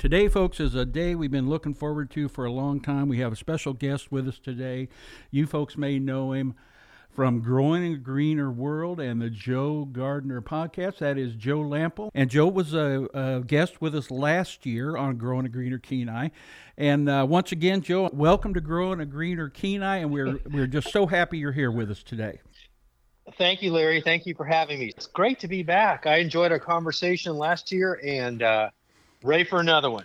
Today, folks, is a day we've been looking forward to for a long time. We have a special guest with us today. You folks may know him from Growing a Greener World and the Joe Gardener podcast. That is Joe Lamp'l. And Joe was a, a guest with us last year on Growing a Greener Kenai. And uh, once again, Joe, welcome to Growing a Greener Kenai. And we're, we're just so happy you're here with us today. Thank you, Larry. Thank you for having me. It's great to be back. I enjoyed our conversation last year and uh, ready for another one.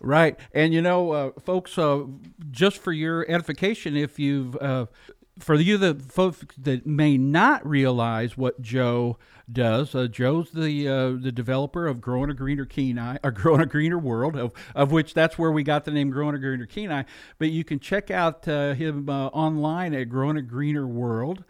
Right. And, you know, uh, folks, uh, just for your edification, if you've uh, for you the folks that may not realize what Joe does, uh, Joe's the uh, the developer of Growing a Greener Kenai, or Growing a Greener World, of, of which that's where we got the name Growing a Greener Kenai. But you can check out uh, him online at Growing a Greener World.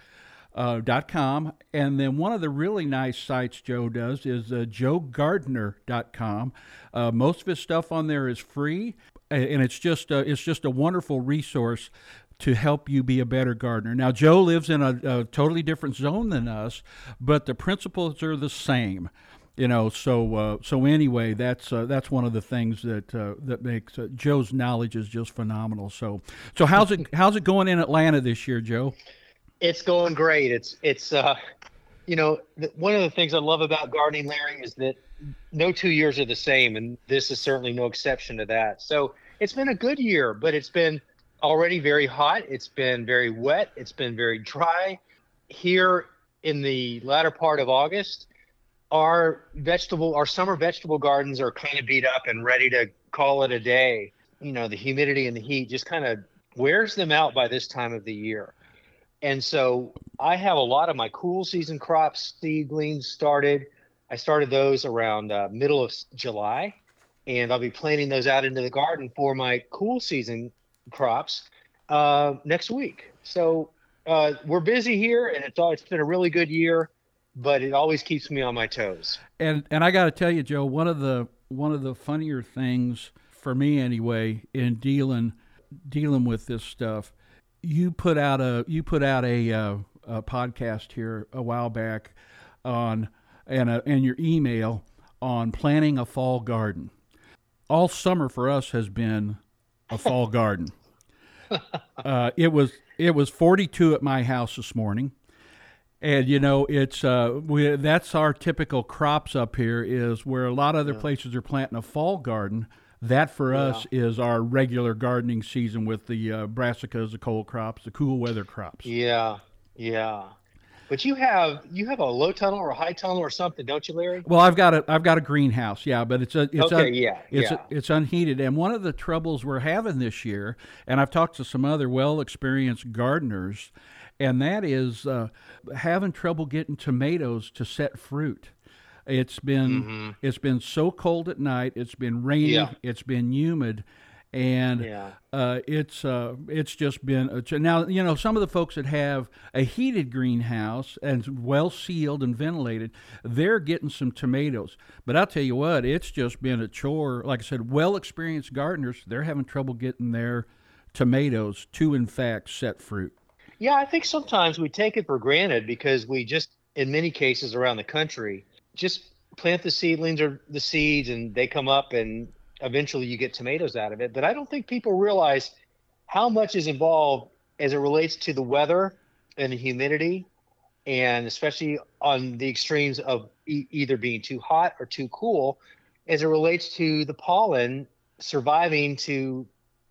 Uh, dot com and then one of the really nice sites Joe does is uh, joegardener.com. Uh, most of his stuff on there is free, and it's just uh, it's just a wonderful resource to help you be a better gardener. Now, Joe lives in a, a totally different zone than us, but the principles are the same you know so uh, so anyway that's uh, that's one of the things that uh, that makes uh, Joe's knowledge is just phenomenal so so how's it how's it going in Atlanta this year Joe it's going great it's it's uh you know th- one of the things I love about gardening Larry is that no two years are the same and this is certainly no exception to that so it's been a good year but it's been already very hot. It's been very wet. It's been very dry. Here in the latter part of August, our vegetable, our summer vegetable gardens are kind of beat up and ready to call it a day. You know, the humidity and the heat just kind of wears them out by this time of the year. And so I have a lot of my cool season crops, seedlings started. I started those around uh, middle of July, and I'll be planting those out into the garden for my cool season crops uh, next week. So uh, we're busy here, and it's all, it's been a really good year, but it always keeps me on my toes. And and I got to tell you, Joe, one of the one of the funnier things for me anyway in dealing dealing with this stuff, you put out a you put out a, uh, a podcast here a while back on and a, and your email on planting a fall garden. All summer for us has been a fall garden. Uh, it was it was 42 at my house this morning, and you know it's uh, we, that's our typical crops up here is where a lot of other yeah. places are planting a fall garden. That for yeah. us is our regular gardening season with the uh, brassicas, the cold crops, the cool weather crops. Yeah, yeah. But you have you have a low tunnel or a high tunnel or something, don't you, Larry? Well, I've got a I've got a greenhouse, yeah, but it's a it's okay, un, yeah, it's yeah. A, it's unheated. And one of the troubles we're having this year, and I've talked to some other well experienced gardeners, and that is uh, having trouble getting tomatoes to set fruit. It's been mm-hmm. it's been so cold at night. It's been rainy. Yeah. It's been humid, and yeah. uh, it's uh, it's just been a, now you know some of the folks that have a heated greenhouse and well sealed and ventilated they're getting some tomatoes but I'll tell you what it's just been a chore like I said well experienced gardeners they're having trouble getting their tomatoes to in fact set fruit yeah I think sometimes we take it for granted because we just in many cases around the country just plant the seedlings or the seeds and they come up and eventually you get tomatoes out of it. But I don't think people realize how much is involved as it relates to the weather and the humidity, and especially on the extremes of e- either being too hot or too cool, as it relates to the pollen surviving to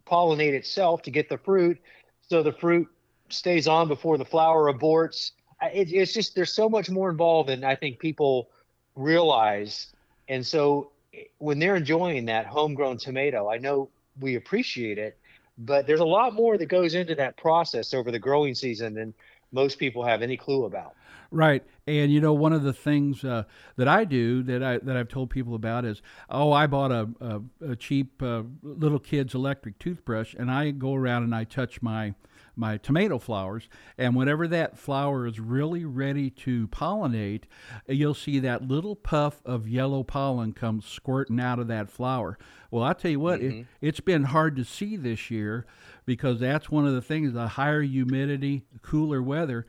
pollinate itself to get the fruit, so the fruit stays on before the flower aborts. It, it's just there's so much more involved than I think people realize, and so when they're enjoying that homegrown tomato, I know we appreciate it, but there's a lot more that goes into that process over the growing season than most people have any clue about. Right, and you know one of the things uh, that I do that I that I've told people about is oh I bought a a, a cheap uh, little kid's electric toothbrush and I go around and I touch my my tomato flowers. And whenever that flower is really ready to pollinate, you'll see that little puff of yellow pollen come squirting out of that flower. Well, I tell you what, mm-hmm. it, it's been hard to see this year because that's one of the things the higher humidity, cooler weather,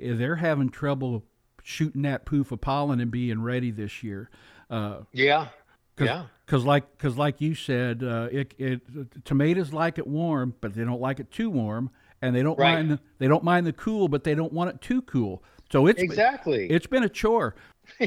eh, they're having trouble shooting that poof of pollen and being ready this year. Uh, yeah. Cause, yeah. Because like because like you said, uh, it, it tomatoes like it warm, but they don't like it too warm, and they don't Right. mind the, they don't mind the cool, but they don't want it too cool. So it's Exactly. it's been a chore.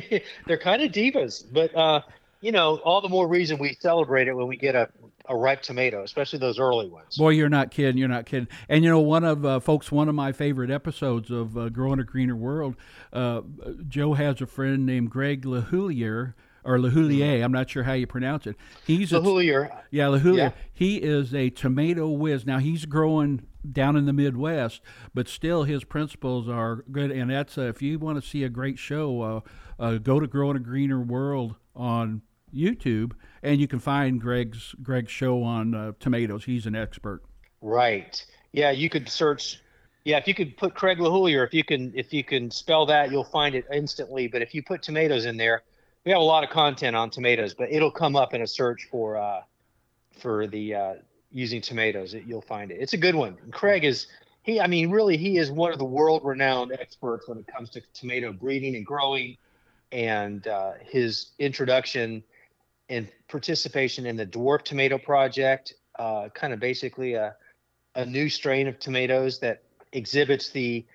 They're kind of divas, but uh, you know, all the more reason we celebrate it when we get a, a ripe tomato, especially those early ones. Boy, you're not kidding. You're not kidding. And you know, one of uh, folks, one of my favorite episodes of uh, Growing a Greener World, uh, Joe has a friend named Greg LeHoullier or LeHoullier. I'm not sure how you pronounce it. He's So a, yeah, LeHoullier. Yeah. He is a tomato whiz. Now he's growing down in the Midwest, but still his principles are good. And that's uh, if you want to see a great show, uh, uh, go to Growing a Greener World on YouTube, and you can find Greg's Greg's show on uh, tomatoes. He's an expert. right? Yeah, you could search. Yeah, if you could put Craig LeHoullier, if you can, if you can spell that, you'll find it instantly. But if you put tomatoes in there, we have a lot of content on tomatoes, but it'll come up in a search for uh, for the uh, using tomatoes. It, you'll find it. It's a good one. And Craig is he. I mean, really, he is one of the world-renowned experts when it comes to tomato breeding and growing, and uh, his introduction and participation in the dwarf tomato project, uh, kind of basically a a new strain of tomatoes that exhibits the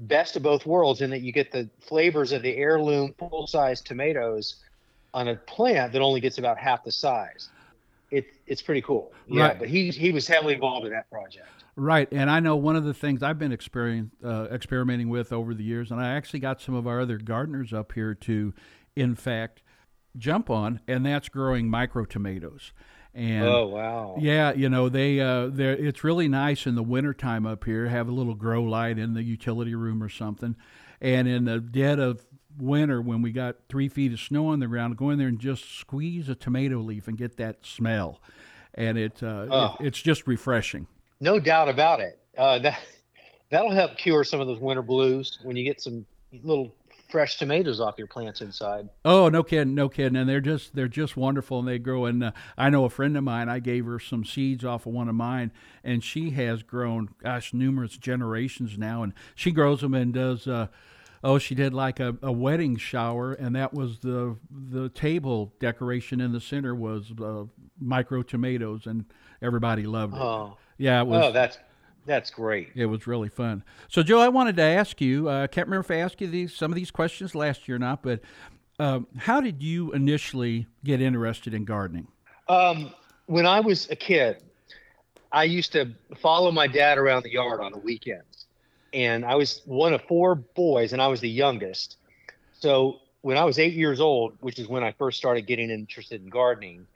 best of both worlds in that you get the flavors of the heirloom full-size tomatoes on a plant that only gets about half the size. It, it's pretty cool. Yeah, Right. but he he was heavily involved in that project. Right, and I know one of the things I've been uh, experimenting with over the years, and I actually got some of our other gardeners up here to, in fact, jump on, and that's growing micro tomatoes. And oh wow! yeah, you know they uh, they it's really nice in the wintertime up here. Have a little grow light in the utility room or something, and in the dead of winter when we got three feet of snow on the ground, go in there and just squeeze a tomato leaf and get that smell, and it, uh, Oh. it it's just refreshing. No doubt about it. Uh, that that'll help cure some of those winter blues when you get some little fresh tomatoes off your plants inside. Oh, no kidding, no kidding, and they're just they're just wonderful, and they grow. And uh, I know a friend of mine. I gave her some seeds off of one of mine, and she has grown, gosh, numerous generations now, and she grows them and does. Uh, oh, she did like a, a wedding shower, and that was the the table decoration in the center was uh, micro tomatoes, and everybody loved it. Oh, yeah, it was. oh, that's that's great. It was really fun. So, Joe, I wanted to ask you. uh, I can't remember if I asked you these some of these questions last year or not, but um, how did you initially get interested in gardening? Um, when I was a kid, I used to follow my dad around the yard on the weekends. And I was one of four boys, and I was the youngest. So when I was eight years old, which is when I first started getting interested in gardening,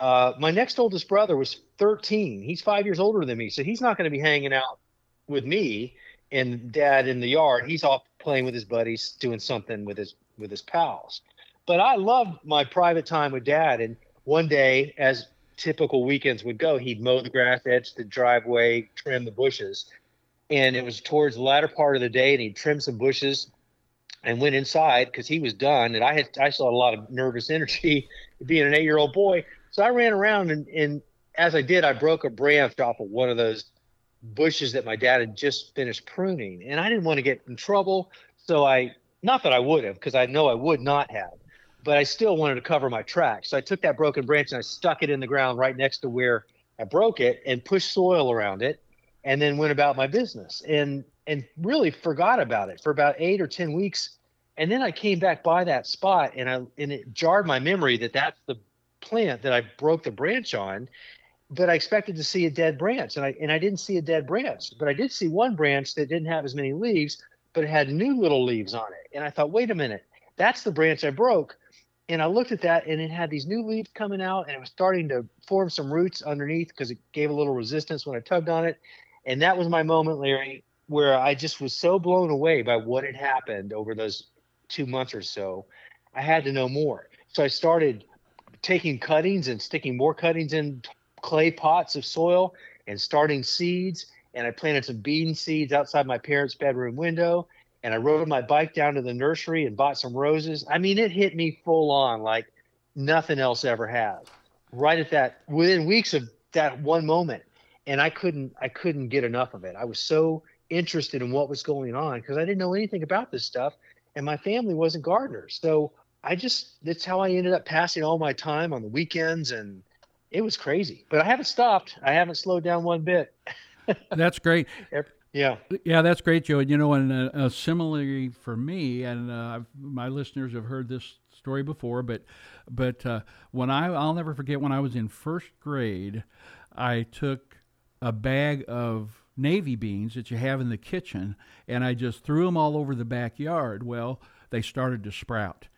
uh, my next oldest brother was 13. He's five years older than me. So he's not going to be hanging out with me and dad in the yard. He's off playing with his buddies, doing something with his with his pals. But I loved my private time with dad. And one day, as typical weekends would go, he'd mow the grass, edge the driveway, trim the bushes. And it was towards the latter part of the day, and he'd trim some bushes and went inside because he was done. And I had I had a lot of nervous energy being an eight year old boy. So I ran around and, and as I did, I broke a branch off of one of those bushes that my dad had just finished pruning. And I didn't want to get in trouble. So I not that I would have, because I know I would not have, but I still wanted to cover my tracks. So I took that broken branch and I stuck it in the ground right next to where I broke it and pushed soil around it and then went about my business and and really forgot about it for about eight or ten weeks and then i came back by that spot and i and it jarred my memory that that's the plant that i broke the branch on but i expected to see a dead branch and i and i didn't see a dead branch but i did see one branch that didn't have as many leaves but it had new little leaves on it and i thought wait a minute that's the branch i broke and I looked at that and it had these new leaves coming out and it was starting to form some roots underneath because it gave a little resistance when I tugged on it. And that was my moment, Larry, where I just was so blown away by what had happened over those two months or so. I had to know more. So I started taking cuttings and sticking more cuttings in clay pots of soil and starting seeds. And I planted some bean seeds outside my parents' bedroom window. And I rode my bike down to the nursery and bought some roses. I mean, it hit me full on like nothing else ever has. Right at that, within weeks of that one moment, and I couldn't, I couldn't get enough of it. I was so interested in what was going on because I didn't know anything about this stuff, and my family wasn't gardeners. So I just that's how I ended up passing all my time on the weekends, and it was crazy. But I haven't stopped. I haven't slowed down one bit. That's great. Yeah. Yeah, that's great, Joe. And you know, and uh, uh, similarly for me, and uh, my listeners have heard this story before, but but uh, when I I'll never forget when I was in first grade, I took a bag of navy beans that you have in the kitchen, and I just threw them all over the backyard. Well, they started to sprout.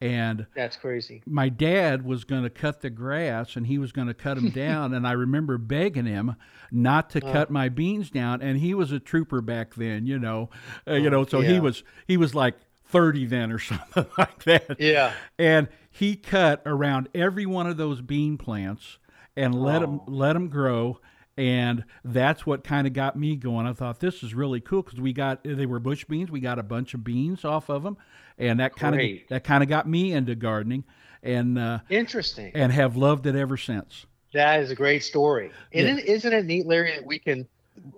And that's crazy. My dad was going to cut the grass and he was going to cut them down. and I remember begging him not to uh, cut my beans down. And he was a trooper back then, you know, uh, you know, so yeah. he was, he was like 30 then or something like that. Yeah. And he cut around every one of those bean plants and let oh. them, let them grow and that's what kind of got me going. I thought this is really cool because we got they were bush beans. We got a bunch of beans off of them, and that kind of that kind of got me into gardening. And uh, interesting, and have loved it ever since. That is a great story. And yeah. isn't it neat, Larry, that we can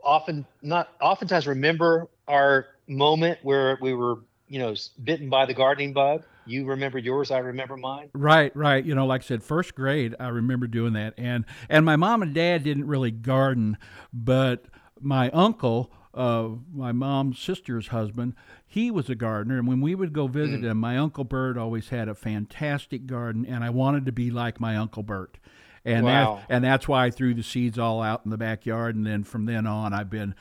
often not oftentimes remember our moment where we were, you know, bitten by the gardening bug you remember yours i remember mine right right you know like i said first grade i remember doing that and and my mom and dad didn't really garden but my uncle uh, my mom's sister's husband he was a gardener and when we would go visit mm. him my uncle bert always had a fantastic garden and i wanted to be like my uncle bert and wow. that, and that's why I threw the seeds all out in the backyard. And then from then on, I've been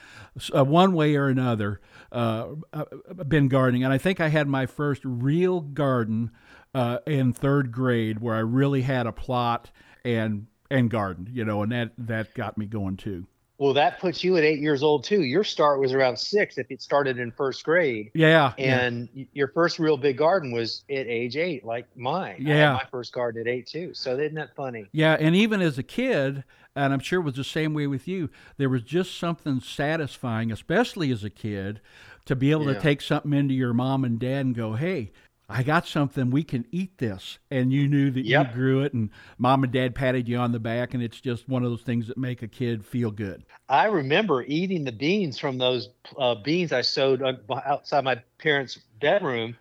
uh, one way or another uh, uh, been gardening. And I think I had my first real garden uh, in third grade, where I really had a plot and and garden, you know, and that that got me going too. Well, that puts you at eight years old too. Your start was around six if it started in first grade. Yeah. And yeah. your first real big garden was at age eight, like mine. Yeah. my first garden at eight too. So isn't that funny? Yeah. And even as a kid, and I'm sure it was the same way with you, there was just something satisfying, especially as a kid, to be able yeah. to take something into your mom and dad and go, hey, I got something, we can eat this. And you knew that yep. you grew it, and mom and dad patted you on the back, and it's just one of those things that make a kid feel good. I remember eating the beans from those uh, beans I sowed outside my parents' bedroom.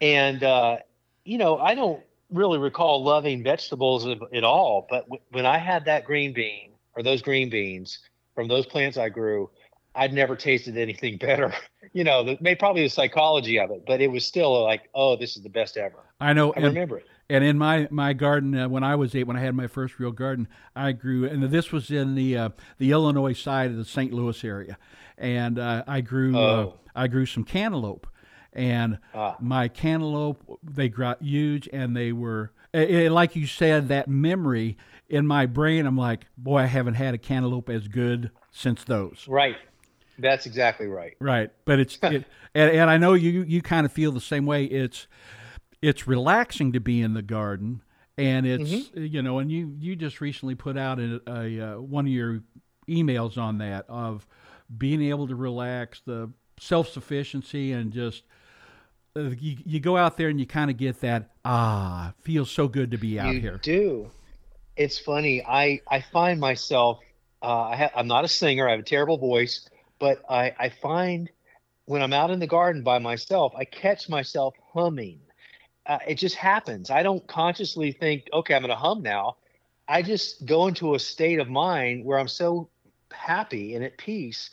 And, uh, you know, I don't really recall loving vegetables at all, but w- when I had that green bean or those green beans from those plants I grew, I'd never tasted anything better. you know, the, maybe probably the psychology of it, but it was still like, oh, this is the best ever. I know. I and, remember it. And in my my garden uh, when I was eight, when I had my first real garden, I grew, and this was in the uh, the Illinois side of the St. Louis area, and uh, I grew uh, oh. I grew some cantaloupe, and ah. my cantaloupe they got huge, and they were it, like you said that memory in my brain. I'm like, boy, I haven't had a cantaloupe as good since those. Right. That's exactly right. Right, but it's it, and, and I know you you kind of feel the same way. It's it's relaxing to be in the garden, and it's mm-hmm. you know, and you you just recently put out a, a uh, one of your emails on that of being able to relax, the self sufficiency, and just uh, you, you go out there and you kind of get that ah feels so good to be out you here. Do it's funny. I I find myself uh, I ha- I'm not a singer. I have a terrible voice but I, I find when I'm out in the garden by myself, I catch myself humming. Uh, it just happens. I don't consciously think, okay, I'm going to hum now. I just go into a state of mind where I'm so happy and at peace.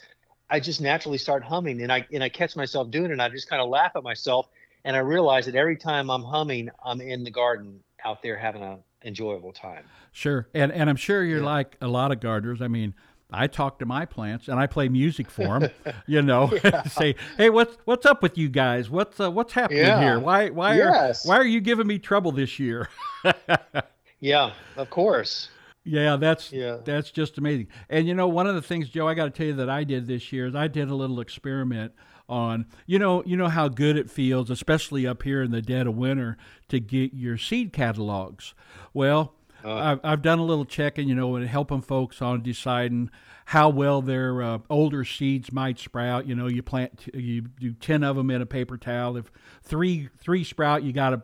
I just naturally start humming, and I and I catch myself doing it. and I just kind of laugh at myself, and I realize that every time I'm humming, I'm in the garden out there having a enjoyable time. Sure, and and I'm sure you're yeah. like a lot of gardeners. I mean, I talk to my plants and I play music for them. you know, say, "Hey, what's what's up with you guys? What's uh, what's happening yeah. here? Why why yes. are why are you giving me trouble this year?" yeah, of course. Yeah, that's yeah. that's just amazing. And you know, one of the things, Joe, I got to tell you that I did this year is I did a little experiment on you know you know how good it feels, especially up here in the dead of winter, to get your seed catalogs. Well, uh, I've, I've done a little checking, you know, and helping folks on deciding how well their uh, older seeds might sprout. You know, you plant, you do ten of them in a paper towel. If three three sprout, you got a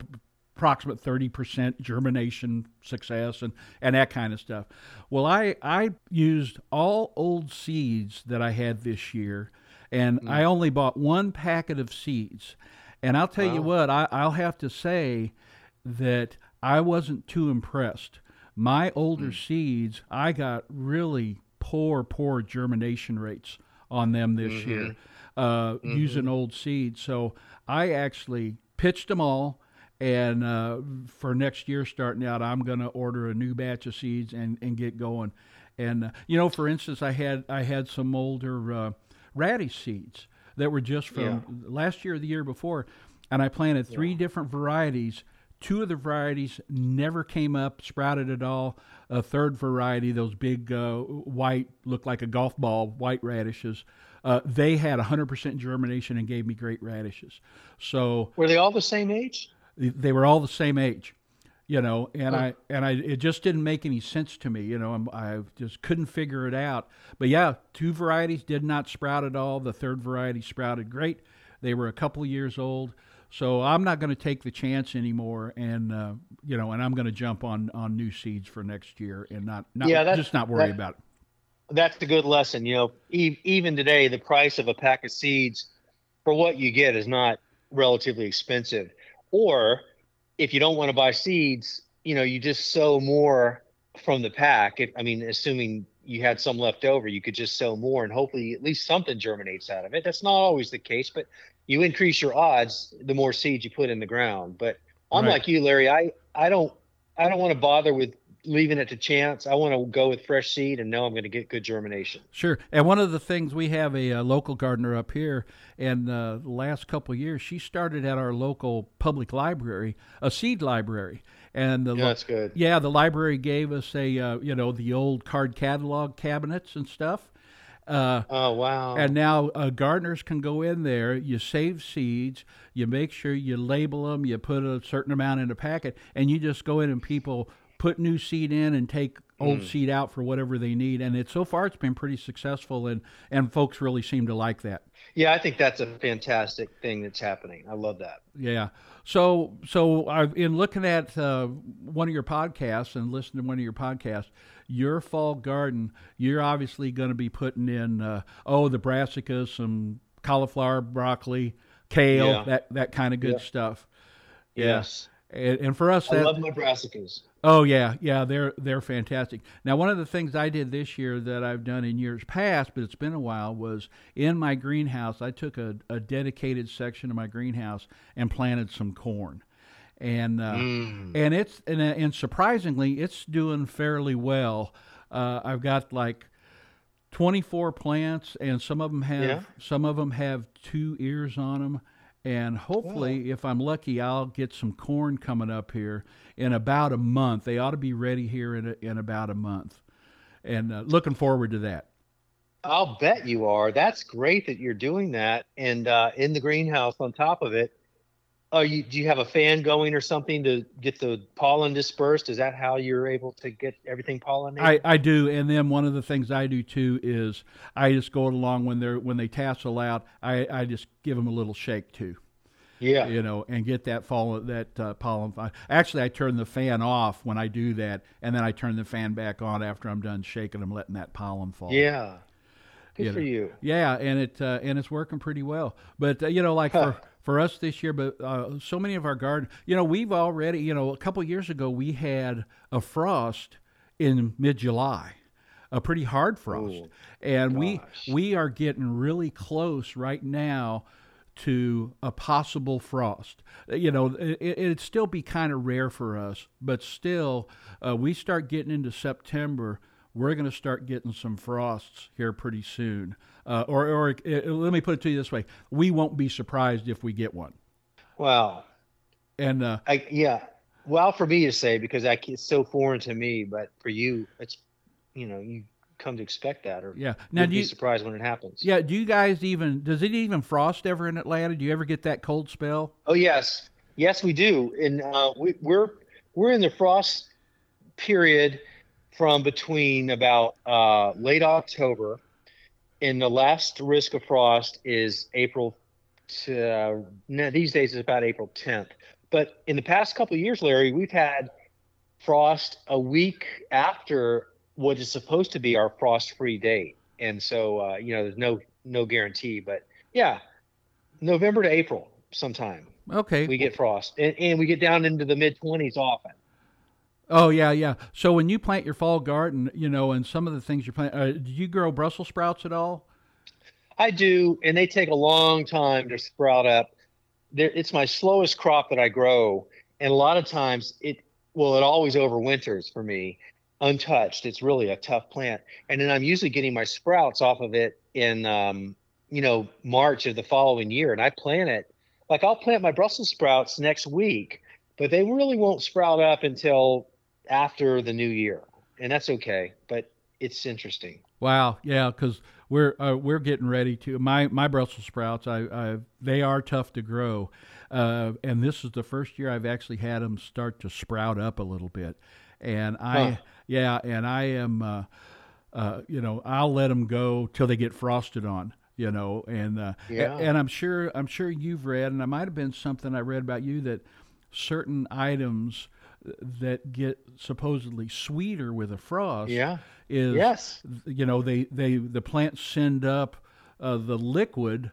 approximate thirty percent germination success and and that kind of stuff. Well, I I used all old seeds that I had this year, and mm. I only bought one packet of seeds. And I'll tell wow. you what, I, I'll have to say that I wasn't too impressed. My older Mm. seeds, I got really poor, poor germination rates on them this Mm-hmm. year uh, using old seeds. So I actually pitched them all. And uh, for next year, starting out, I'm going to order a new batch of seeds and, and get going. And uh, you know, for instance, I had I had some older uh, radish seeds that were just from last year or the year before, and I planted three different varieties. Two of the varieties never came up, sprouted at all. A third variety, those big uh, white, looked like a golf ball, white radishes, uh, they had 100% germination and gave me great radishes. So Were they all the same age? they were all the same age you know and i and i it just didn't make any sense to me you know I'm, i just couldn't figure it out but yeah two varieties did not sprout at all the third variety sprouted great they were a couple years old so i'm not going to take the chance anymore and uh, you know and i'm going to jump on on new seeds for next year and not, not Yeah, just not worry that- about it That's a good lesson. You know, e- even today, the price of a pack of seeds for what you get is not relatively expensive. Or if you don't want to buy seeds, you know, you just sow more from the pack. If, I mean, assuming you had some left over, you could just sow more and hopefully at least something germinates out of it. That's not always the case, but you increase your odds the more seeds you put in the ground. But I'm Right. like you, Larry. I I don't I don't want to bother with leaving it to chance. I want to go with fresh seed and know I'm going to get good germination. Sure. And one of the things we have a, uh local gardener up here, and uh, the last couple of years, she started at our local public library, a seed library. And the Yeah, that's good. yeah, the library gave us a uh, you know the old card catalog cabinets and stuff. Uh, Oh wow. and now uh, gardeners can go in there. You save seeds. You make sure you label them. You put a certain amount in a packet, and you just go in and people put new seed in and take old seed out for whatever they need. And it so far it's been pretty successful, and and folks really seem to like that. yeah, I think that's a fantastic thing that's happening. I love that. Yeah. So so I've in looking at uh, one of your podcasts and listening to one of your podcasts, your fall garden, you're obviously going to be putting in uh, oh the brassicas, some cauliflower, broccoli, kale, Yeah. that that kind of good Yeah. stuff. Yeah. Yes. And, and for us, I that love my brassicas. Oh yeah, yeah, they're they're fantastic. Now, one of the things I did this year that I've done in years past, but it's been a while, was in my greenhouse. I took a, a dedicated section of my greenhouse and planted some corn, and uh, Mm. and it's and, uh, and surprisingly, it's doing fairly well. Uh, I've got like. 24 plants and some of them have Yeah. some of them have two ears on them and hopefully if i'm lucky i'll get some corn coming up here in about a month they ought to be ready here in, a, in about a month and uh, looking forward to that I'll bet you are. That's great that you're doing that. And uh, in the greenhouse on top of it, are you do you have a fan going or something to get the pollen dispersed? Is that how you're able to get everything pollinated? I, I do and then one of the things i do too is i just go along when they're when they tassel out i, I just give them a little shake too yeah. you know, and get that fall that uh, pollen. Actually, I turn the fan off when I do that, and then I turn the fan back on after I'm done shaking them, letting that pollen fall. Yeah. Good You for know. you. yeah, and it uh, and it's working pretty well. But uh, you know, like Huh. for for us this year, but uh, so many of our garden, you know, we've already, you know, a couple years ago we had a frost in mid July. A pretty hard frost, Ooh, and we gosh. we are getting really close right now to a possible frost. Uh, You know, it, it'd still be kind of rare for us, but still, uh, we start getting into September. We're going to start getting some frosts here pretty soon. Uh, or, or uh, let me put it to you this way: we won't be surprised if we get one. Wow. And uh, I yeah. Well, for me to say because I, it's so foreign to me, but for you, it's you know you come to expect that or yeah, now do be you? surprised when it happens. Yeah, do you guys even? Does it even frost ever in Atlanta? Do you ever get that cold spell? Oh yes, yes we do, and uh, we, we're we're in the frost period from between about uh, late October, and the last risk of frost is April. To, uh, no, these days it's about April 10th. But in the past couple of years, Larry, we've had frost a week after what is supposed to be our frost-free date, and so uh, you know there's no no guarantee. But yeah, November to April sometime. Okay. We get frost, and, and we get down into the mid 20s often. Oh yeah, yeah. So when you plant your fall garden, you know, and some of the things you plant, uh, do you grow Brussels sprouts at all? I do, and they take a long time to sprout up. They're, it's my slowest crop that I grow, and a lot of times it well, it always overwinters for me, untouched. It's really a tough plant, and then I'm usually getting my sprouts off of it in um, you know March of the following year, and I plant it. Like I'll plant my Brussels sprouts next week, but they really won't sprout up until after the new year, and that's okay. But it's interesting. Wow, yeah, because we're uh, we're getting ready to my my Brussels sprouts. I, I they are tough to grow, uh, and this is the first year I've actually had them start to sprout up a little bit, and I huh. yeah, and I am. Uh, uh, you know, I'll let them go till they get frosted on. You know, and uh, yeah. and I'm sure I'm sure you've read, and it might have been something I read about you that certain items that get supposedly sweeter with a frost yeah. is yes. you know they, they the plants send up uh, the liquid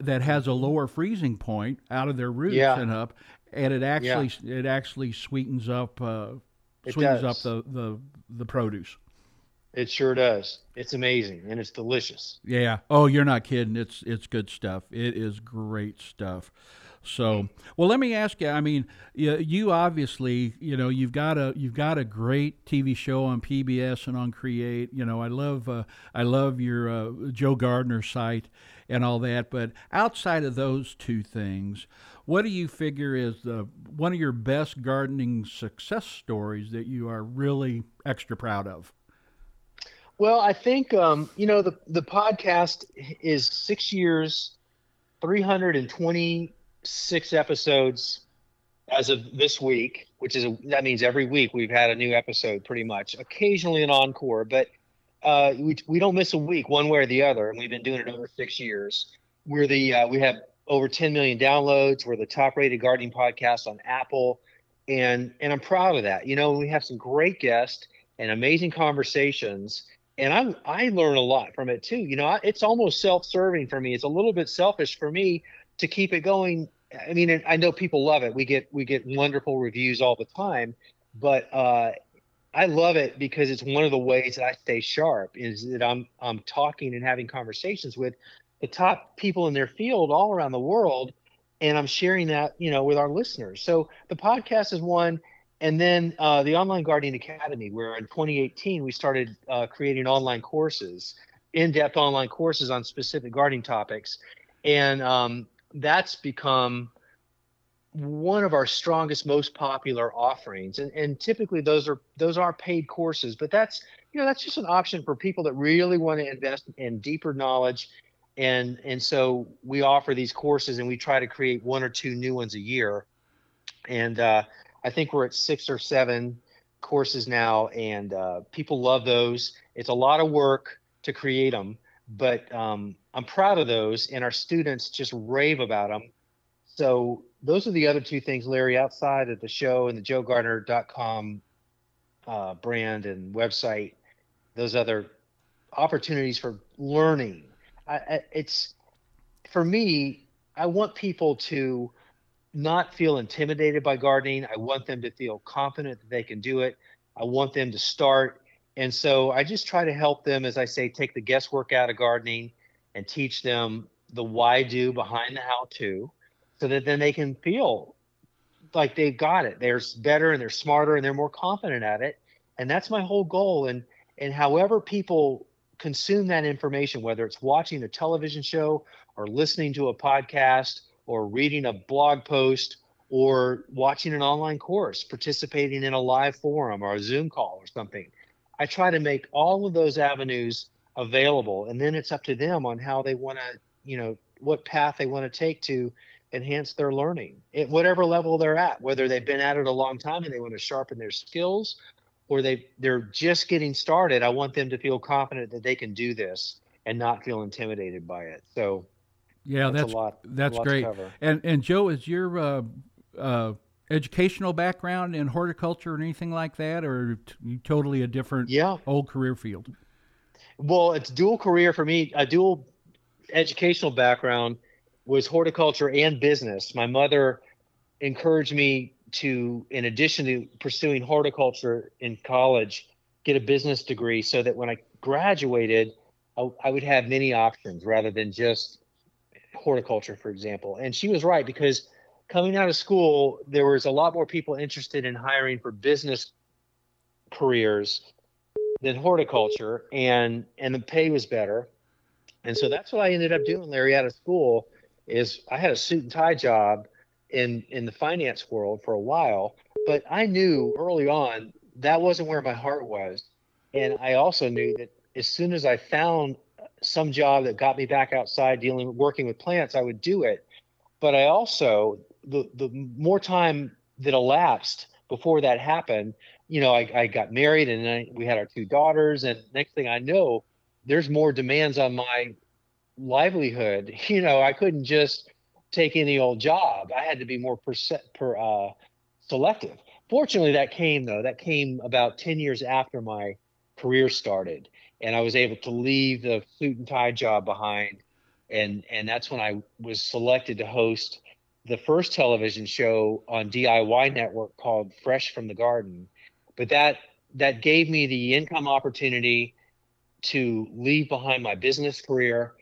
that has a lower freezing point out of their roots yeah. and up and it actually yeah. it actually sweetens up uh, sweetens up the, the the produce it sure does it's amazing and it's delicious yeah oh you're not kidding it's it's good stuff it is great stuff so, well, let me ask you. I mean, you, you obviously, you know, you've got a you've got a great TV show on PBS and on Create. You know, I love uh, I love your uh, Joe Gardener site and all that. But outside of those two things, what do you figure is the one of your best gardening success stories that you are really extra proud of? Well, I think um, you know the the podcast is six years, three hundred and twenty six episodes as of this week, which is a, that means every week we've had a new episode pretty much. Occasionally an encore, but uh, we we don't miss a week one way or the other, and we've been doing it over six years. We're the uh, we have over 10 million downloads. We're the top rated gardening podcast on Apple, and and I'm proud of that. You know, we have some great guests and amazing conversations. And I I learn a lot from it too. You know, I, it's almost self-serving for me. It's a little bit selfish for me to keep it going I mean, I know people love it. We get we get wonderful reviews all the time, but uh, I love it because it's one of the ways that I stay sharp. Is that I'm I'm talking and having conversations with the top people in their field all around the world, and I'm sharing that you know with our listeners. So the podcast is one, and then uh, the Online Gardening Academy, where in 2018 we started uh, creating online courses, in-depth online courses on specific gardening topics, and um, that's become one of our strongest most popular offerings. And, and typically those are those are paid courses but that's you know that's just an option for people that really want to invest in deeper knowledge. And and so we offer these courses and we try to create one or two new ones a year. And uh, i think we're at six or seven courses now and uh, people love those. It's a lot of work to create them but um, I'm proud of those, and our students just rave about them. So those are the other two things, Larry, outside of the show and the joegardener.com uh, brand and website. Those other opportunities for learning. I, I, it's for me. I want people to not feel intimidated by gardening. I want them to feel confident that they can do it. I want them to start and so I just try to help them, as I say, take the guesswork out of gardening and teach them the why do behind the how to so that then they can feel like they've got it. They're better and they're smarter and they're more confident at it. And that's my whole goal. And and however people consume that information, whether it's watching a television show or listening to a podcast or reading a blog post or watching an online course, participating in a live forum or a Zoom call or something I try to make all of those avenues available, and then it's up to them on how they want to, you know, what path they want to take to enhance their learning at whatever level they're at, whether they've been at it a long time and they want to sharpen their skills, or they they're just getting started. I want them to feel confident that they can do this and not feel intimidated by it. So, yeah, that's that's, lot, that's great. And and Joe, is your uh, uh, educational background in horticulture or anything like that, or t- totally a different yeah. old career field? Well, it's dual career for me. A dual educational background was horticulture and business. My mother encouraged me to, in addition to pursuing horticulture in college, get a business degree so that when I graduated, I, I would have many options rather than just horticulture, for example. And she was right because coming out of school, there was a lot more people interested in hiring for business careers than horticulture, and and the pay was better. And so that's what I ended up doing, Larry, out of school. Is I had a suit and tie job in in the finance world for a while, but I knew early on that wasn't where my heart was, and I also knew that as soon as I found some job that got me back outside dealing working with plants, I would do it. But I also the the more time that elapsed before that happened, you know, I, I got married and I, we had our two daughters, and next thing I know, there's more demands on my livelihood. You know, I couldn't just take any old job. I had to be more per, per uh, selective. Fortunately, that came though. That came about ten years after my career started, and I was able to leave the suit and tie job behind, and and that's when I was selected to host the first television show on DIY network called Fresh from the Garden. But that that gave me the income opportunity to leave behind my business career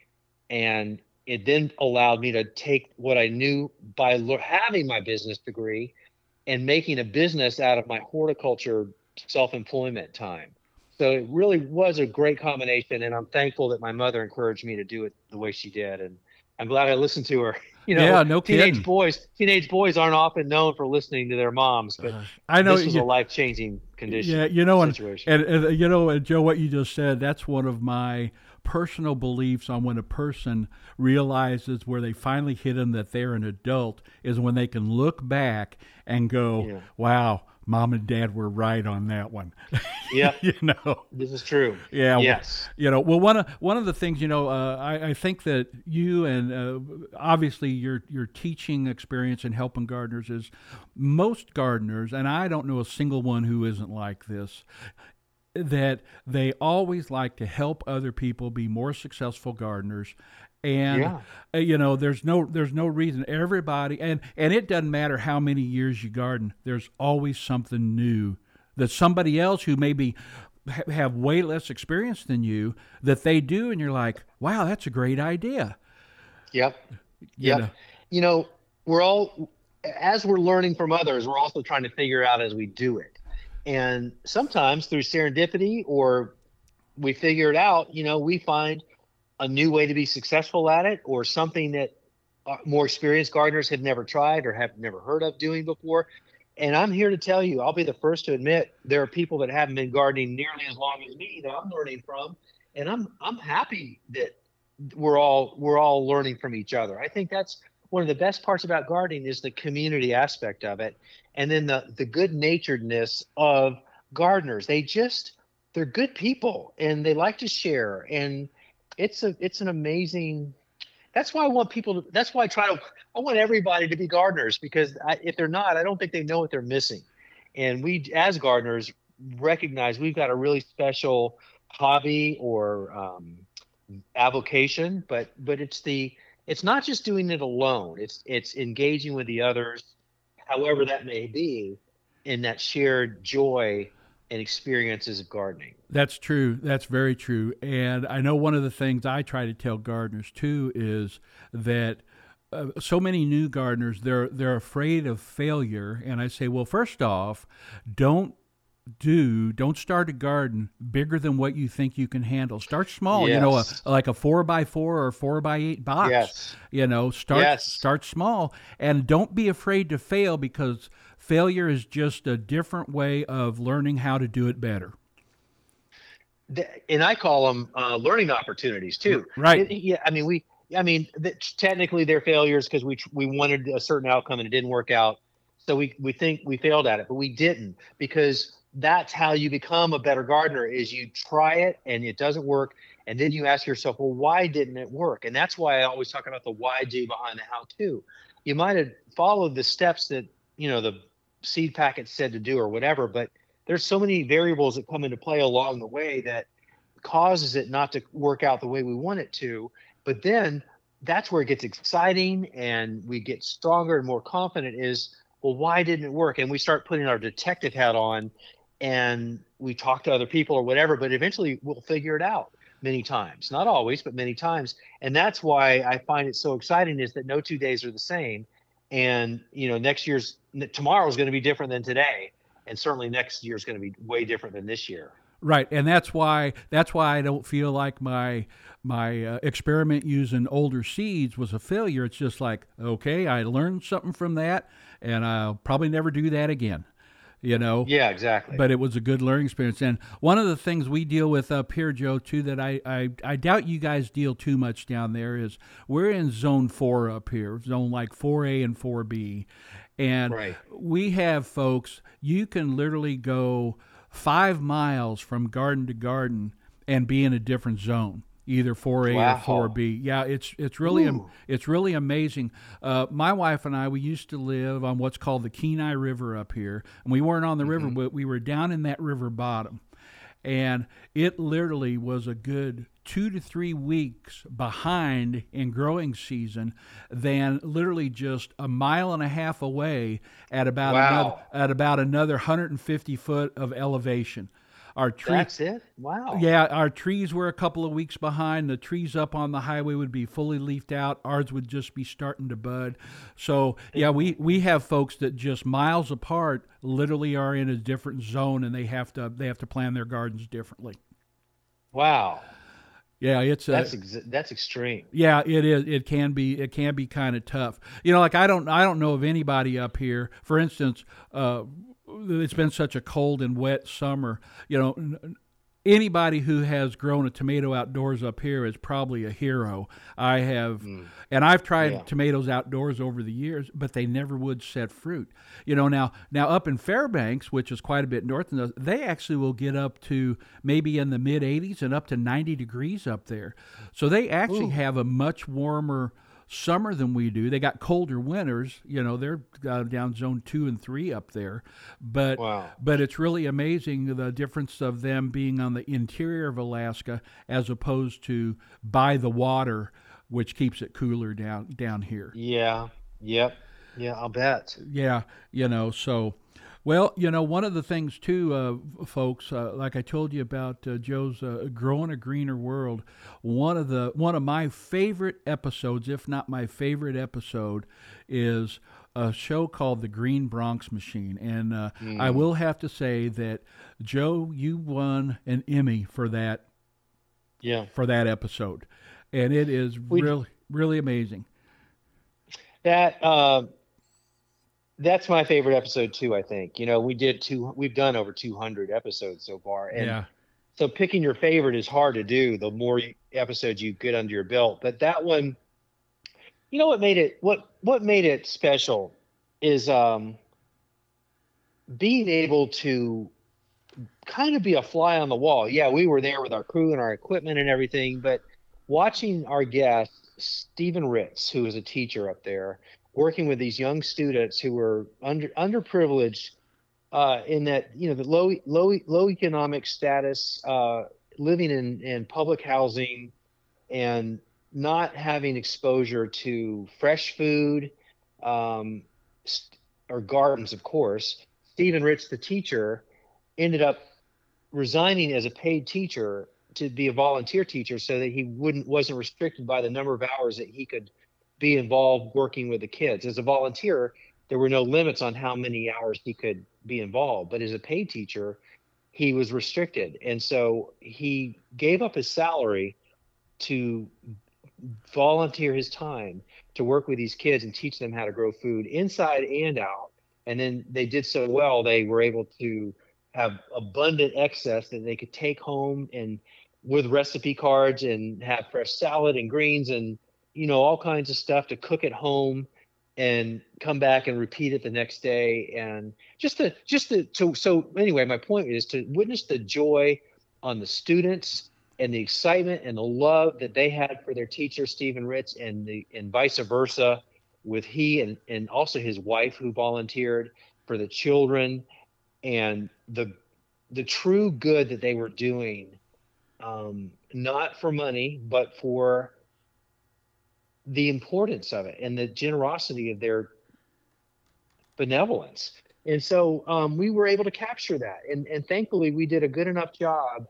and it then allowed me to take what I knew by having my business degree and making a business out of my horticulture self-employment time. So it really was a great combination, and I'm thankful that my mother encouraged me to do it the way she did, and I'm glad I listened to her. You know, yeah, no teenage kidding. boys, teenage boys aren't often known for listening to their moms, but uh, I know this was a life changing condition. Yeah, you know, and, and, and you know, and Joe, what you just said, that's one of my personal beliefs on when a person realizes where they finally hit them that they're an adult is when they can look back and go, yeah. "Wow, mom and dad were right on that one. Yeah, you know, this is true. Yeah. Yes. You know, well, one of one of the things, you know, uh, I, I think that you and uh, obviously your your teaching experience in helping gardeners is most gardeners, and I don't know a single one who isn't like this. That they always like to help other people be more successful gardeners, and yeah. uh, you know there's no there's no reason. Everybody and and it doesn't matter how many years you garden there's always something new that somebody else who maybe ha- have way less experience than you that they do and you're like wow that's a great idea. Yep. Yep. know. you know we're all as we're learning from others we're also trying to figure out as we do it. And sometimes through serendipity or we figure it out you know we find a new way to be successful at it or something that uh, more experienced gardeners have never tried or have never heard of doing before. And I'm here to tell you, I'll be the first to admit there are people that haven't been gardening nearly as long as me that I'm learning from, and I'm I'm happy that we're all we're all learning from each other. I think that's one of the best parts about gardening is the community aspect of it, and then the the good naturedness of gardeners. They just they're good people and they like to share and it's a it's an amazing that's why I want people to that's why I try to I want everybody to be gardeners because I, if they're not I don't think they know what they're missing. And we as gardeners recognize we've got a really special hobby or um, avocation but but it's the it's not just doing it alone. It's it's engaging with the others however that may be in that shared joy and experiences of gardening. That's true. That's very true. And I know one of the things I try to tell gardeners too is that uh, so many new gardeners they're they're afraid of failure and I say, well, first off, don't do don't start a garden bigger than what you think you can handle start small yes. you know a, like a four by four or four by eight box yes. you know start yes. start small and don't be afraid to fail because failure is just a different way of learning how to do it better. And I call them uh, learning opportunities too. Right. yeah. I mean, we. I mean, technically they're failures because we we wanted a certain outcome and it didn't work out. So we we think we failed at it, but we didn't because that's how you become a better gardener is you try it and it doesn't work and then you ask yourself well why didn't it work and that's why i always talk about the why do behind the how to you might have followed the steps that you know the seed packet said to do or whatever but there's so many variables that come into play along the way that causes it not to work out the way we want it to but then that's where it gets exciting and we get stronger and more confident is well, why didn't it work? And we start putting our detective hat on and we talk to other people or whatever, but eventually we'll figure it out many times. Not always, but many times. And that's why I find it so exciting is that no two days are the same. And, you know, next year's tomorrow is going to be different than today. And certainly next year is going to be way different than this year. Right, and that's why that's why I don't feel like my my uh, experiment using older seeds was a failure. It's just like, okay, I learned something from that, and I'll probably never do that again. You know? Yeah, exactly. But it was a good learning experience. And one of the things we deal with up here, Joe, too, that I, I, I doubt you guys deal too much down there is we're in zone four up here, zone like 4A and 4B. And right. we have folks, you can literally go five miles from garden to garden and be in a different zone either 4A wow. or 4B. Yeah, it's it's really Ooh. it's really amazing. Uh, my wife and I we used to live on what's called the Kenai River up here, and we weren't on the mm-hmm. river, but we were down in that river bottom, and it literally was a good two to three weeks behind in growing season than literally just a mile and a half away at about wow. another at about another 150 foot of elevation. Our tree, That's it. Wow. Yeah, our trees were a couple of weeks behind. The trees up on the highway would be fully leafed out. Ours would just be starting to bud. So yeah, we we have folks that just miles apart, literally are in a different zone, and they have to they have to plan their gardens differently. Wow. Yeah, it's that's ex- that's extreme. Yeah, it is. It can be. It can be kind of tough. You know, like I don't. I don't know of anybody up here. For instance, uh, it's been such a cold and wet summer. You know, anybody who has grown a tomato outdoors up here is probably a hero. I have, mm. and I've tried yeah. tomatoes outdoors over the years, but they never would set fruit. You know, now now up in Fairbanks, which is quite a bit north of us, they actually will get up to maybe in the mid 80s and up to 90 degrees up there. So they actually Ooh. have a much warmer summer than we do. They got colder winters. You know, they're uh, down zone two and three up there. But wow. but it's really amazing the difference of them being on the interior of Alaska as opposed to by the water, which keeps it cooler down down here. Yeah. Yep. Yeah, I'll bet. Yeah, you know, so well, you know, one of the things too, uh, folks, uh, like I told you about uh, Joe's uh, "Growing a Greener World," one of the one of my favorite episodes, if not my favorite episode, is a show called The Green Bronx Machine, and mm. I will have to say that Joe, you won an Emmy for that. Yeah. For that episode, and it is we, really really amazing. That uh, that's my favorite episode too. I think you know we did two. We've done over 200 episodes so far, and yeah. so picking your favorite is hard to do. The more episodes you get under your belt, but that one, you know what made it what what made it special is um being able to kind of be a fly on the wall. Yeah, we were there with our crew and our equipment and everything, but watching our guest Stephen Ritz, who is a teacher up there, working with these young students who were under underprivileged uh, in that you know the low low low economic status, uh, living in in public housing, and not having exposure to fresh food um, or gardens, of course. Stephen Ritz, the teacher, ended up resigning as a paid teacher to be a volunteer teacher so that he wouldn't wasn't restricted by the number of hours that he could be involved working with the kids. As a volunteer, there were no limits on how many hours he could be involved, but as a paid teacher, he was restricted. And so he gave up his salary to volunteer his time to work with these kids and teach them how to grow food inside and out. And then they did so well, they were able to have abundant excess that they could take home and with recipe cards and have fresh salad and greens and you know, all kinds of stuff to cook at home and come back and repeat it the next day. And just to just to so anyway my point is to witness the joy on the students and the excitement and the love that they had for their teacher Stephen Ritz and the and vice versa with he and and also his wife who volunteered for the children and the the true good that they were doing um, not for money but for the importance of it and the generosity of their benevolence. And so um, we were able to capture that. And, and thankfully, we did a good enough job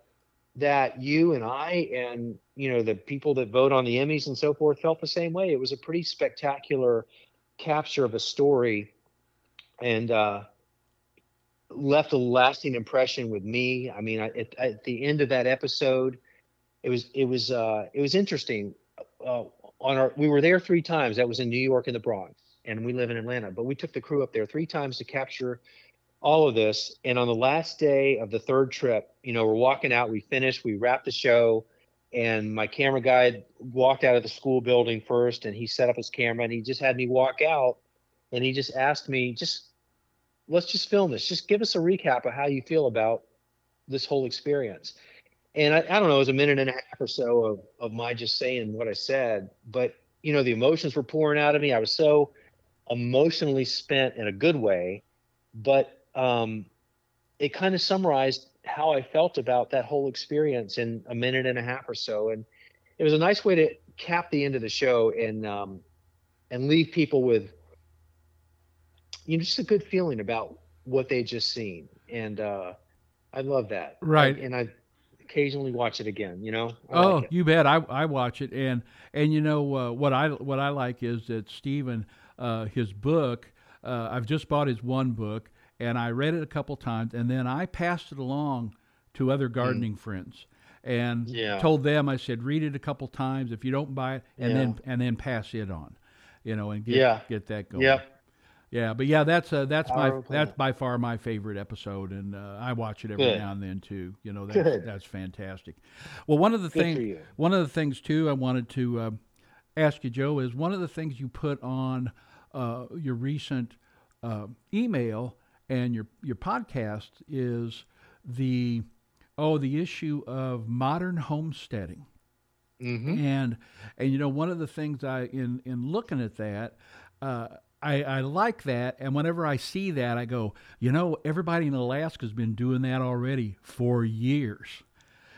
that you and I and you know the people that vote on the Emmys and so forth felt the same way. It was a pretty spectacular capture of a story, and uh, left a lasting impression with me. I mean, at, at, the end of that episode, it was it was uh, it was interesting. Uh, on our we were there three times. That was in New York and the Bronx, and we live in Atlanta. But we took the crew up there three times to capture all of this. And on the last day of the third trip, you know, we're walking out. We finished. We wrapped the show. And my camera guy walked out of the school building first, and he set up his camera, and he just had me walk out, and he just asked me, just let's just film this. Just give us a recap of how you feel about this whole experience. And I, I don't know, it was a minute and a half or so of, of my just saying what I said, but you know, the emotions were pouring out of me. I was so emotionally spent in a good way, but um, it kind of summarized how I felt about that whole experience in a minute and a half or so. And it was a nice way to cap the end of the show and um, and leave people with you know just a good feeling about what they just seen and uh i love that right I, and i occasionally watch it again you know I oh like you bet i i watch it and and you know uh, what i what i like is that stephen uh his book uh, i've just bought his one book and i read it a couple times and then i passed it along to other mm. gardening mm. friends and yeah. told them i said read it a couple times if you don't buy it and yeah. then and then pass it on you know and get yeah. get that going yep yeah, but yeah, that's uh, that's my that's by far my favorite episode, and uh, I watch it every Good. now and then too. You know, that's Good. that's fantastic. Well, one of the things one of the things too I wanted to uh, ask you, Joe, is one of the things you put on uh, your recent uh, email and your your podcast is the oh the issue of modern homesteading. Mm-hmm. And and you know one of the things I in in looking at that uh, I, I like that, and whenever I see that, I go, you know, everybody in Alaska has been doing that already for years.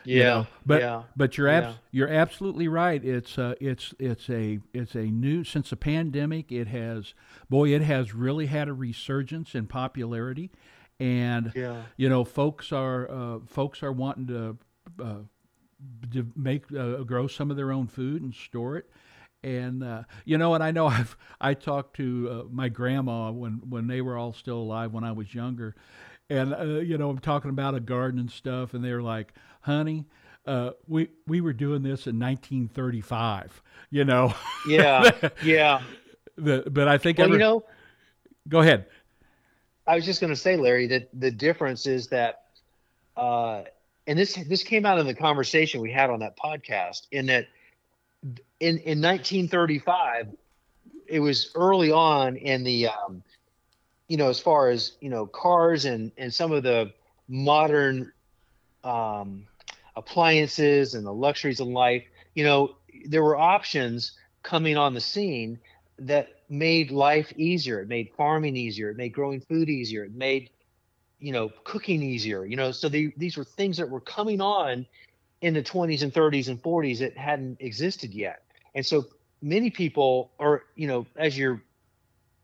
Yeah, you know? but yeah, but you're abs- yeah. you're absolutely right. It's uh, it's it's a it's a new since the pandemic. It has boy, it has really had a resurgence in popularity, and yeah. you know, folks are uh, folks are wanting to. Uh, to make uh, grow some of their own food and store it and uh, you know, and I know I've I talked to uh, my grandma when when they were all still alive when I was younger, and uh, you know I'm talking about a garden and stuff, and they're like, "Honey, uh, we we were doing this in 1935." You know? Yeah, yeah. The, but I think well, you know, go ahead. I was just going to say, Larry, that the difference is that, uh, and this this came out in the conversation we had on that podcast, in that in in 1935 it was early on in the um, you know as far as you know cars and and some of the modern um, appliances and the luxuries of life you know there were options coming on the scene that made life easier it made farming easier it made growing food easier it made you know cooking easier you know so the, these were things that were coming on in the 20s and 30s and 40s it hadn't existed yet. And so many people or you know as your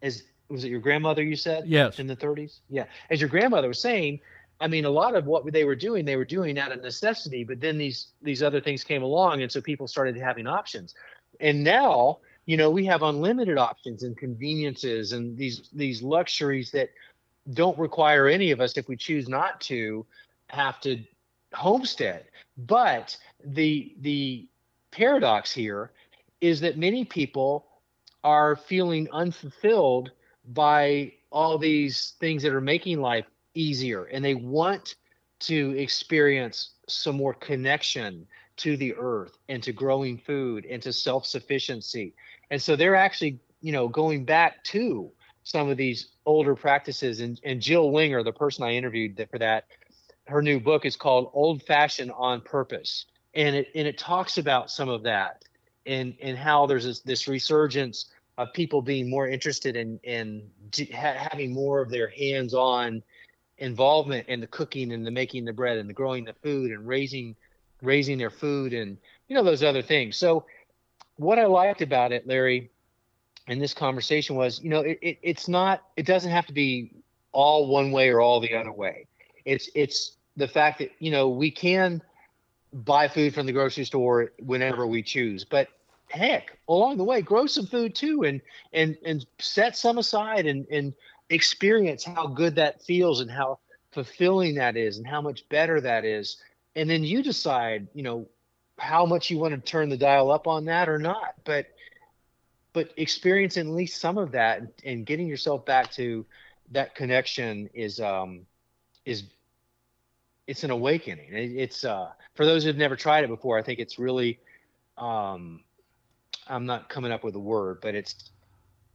as was it your grandmother you said? Yes. In the 30s yeah. As your grandmother was saying i mean a lot of what they were doing they were doing out of necessity but then these these other things came along and so people started having options. And now you know we have unlimited options and conveniences and these these luxuries that don't require any of us if we choose not to have to homestead. But the the paradox here is that many people are feeling unfulfilled by all these things that are making life easier and they want to experience some more connection to the earth and to growing food and to self-sufficiency. And so they're actually you know going back to some of these older practices. And, and jill winger the person i interviewed for that her new book is called old fashioned on purpose and it and it talks about some of that and and how there's this, this resurgence of people being more interested in in ha- having more of their hands-on involvement in the cooking and the making the bread and the growing the food and raising raising their food and you know those other things. So what I liked about it, Larry, in this conversation was, you know, it, it, it's not, it doesn't have to be all one way or all the other way. It's it's the fact that you know we can buy food from the grocery store whenever we choose, but heck, along the way, grow some food too, and and and set some aside and and experience how good that feels and how fulfilling that is and how much better that is, and then you decide, you know, how much you want to turn the dial up on that or not, but but experiencing at least some of that and, and getting yourself back to that connection is um is it's an awakening. It, it's uh for those who've never tried it before. I think it's really um I'm not coming up with a word, but it's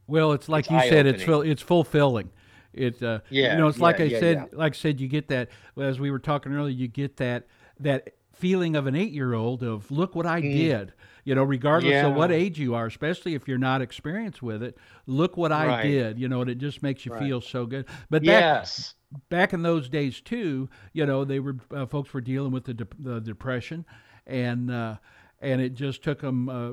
well, it's like it's you said, it's it's fulfilling. It uh, yeah, you know, it's yeah, like I yeah, said, yeah. like I said, you get that as we were talking earlier, you get that that feeling of an eight year old of look what I mm. did. You know, regardless yeah. of what age you are, especially if you're not experienced with it, look what I right. did. You know, and it just makes you right. feel so good. But yes. Back, back in those days too, you know, they were uh, folks were dealing with the, de- the depression, and uh, and it just took them uh,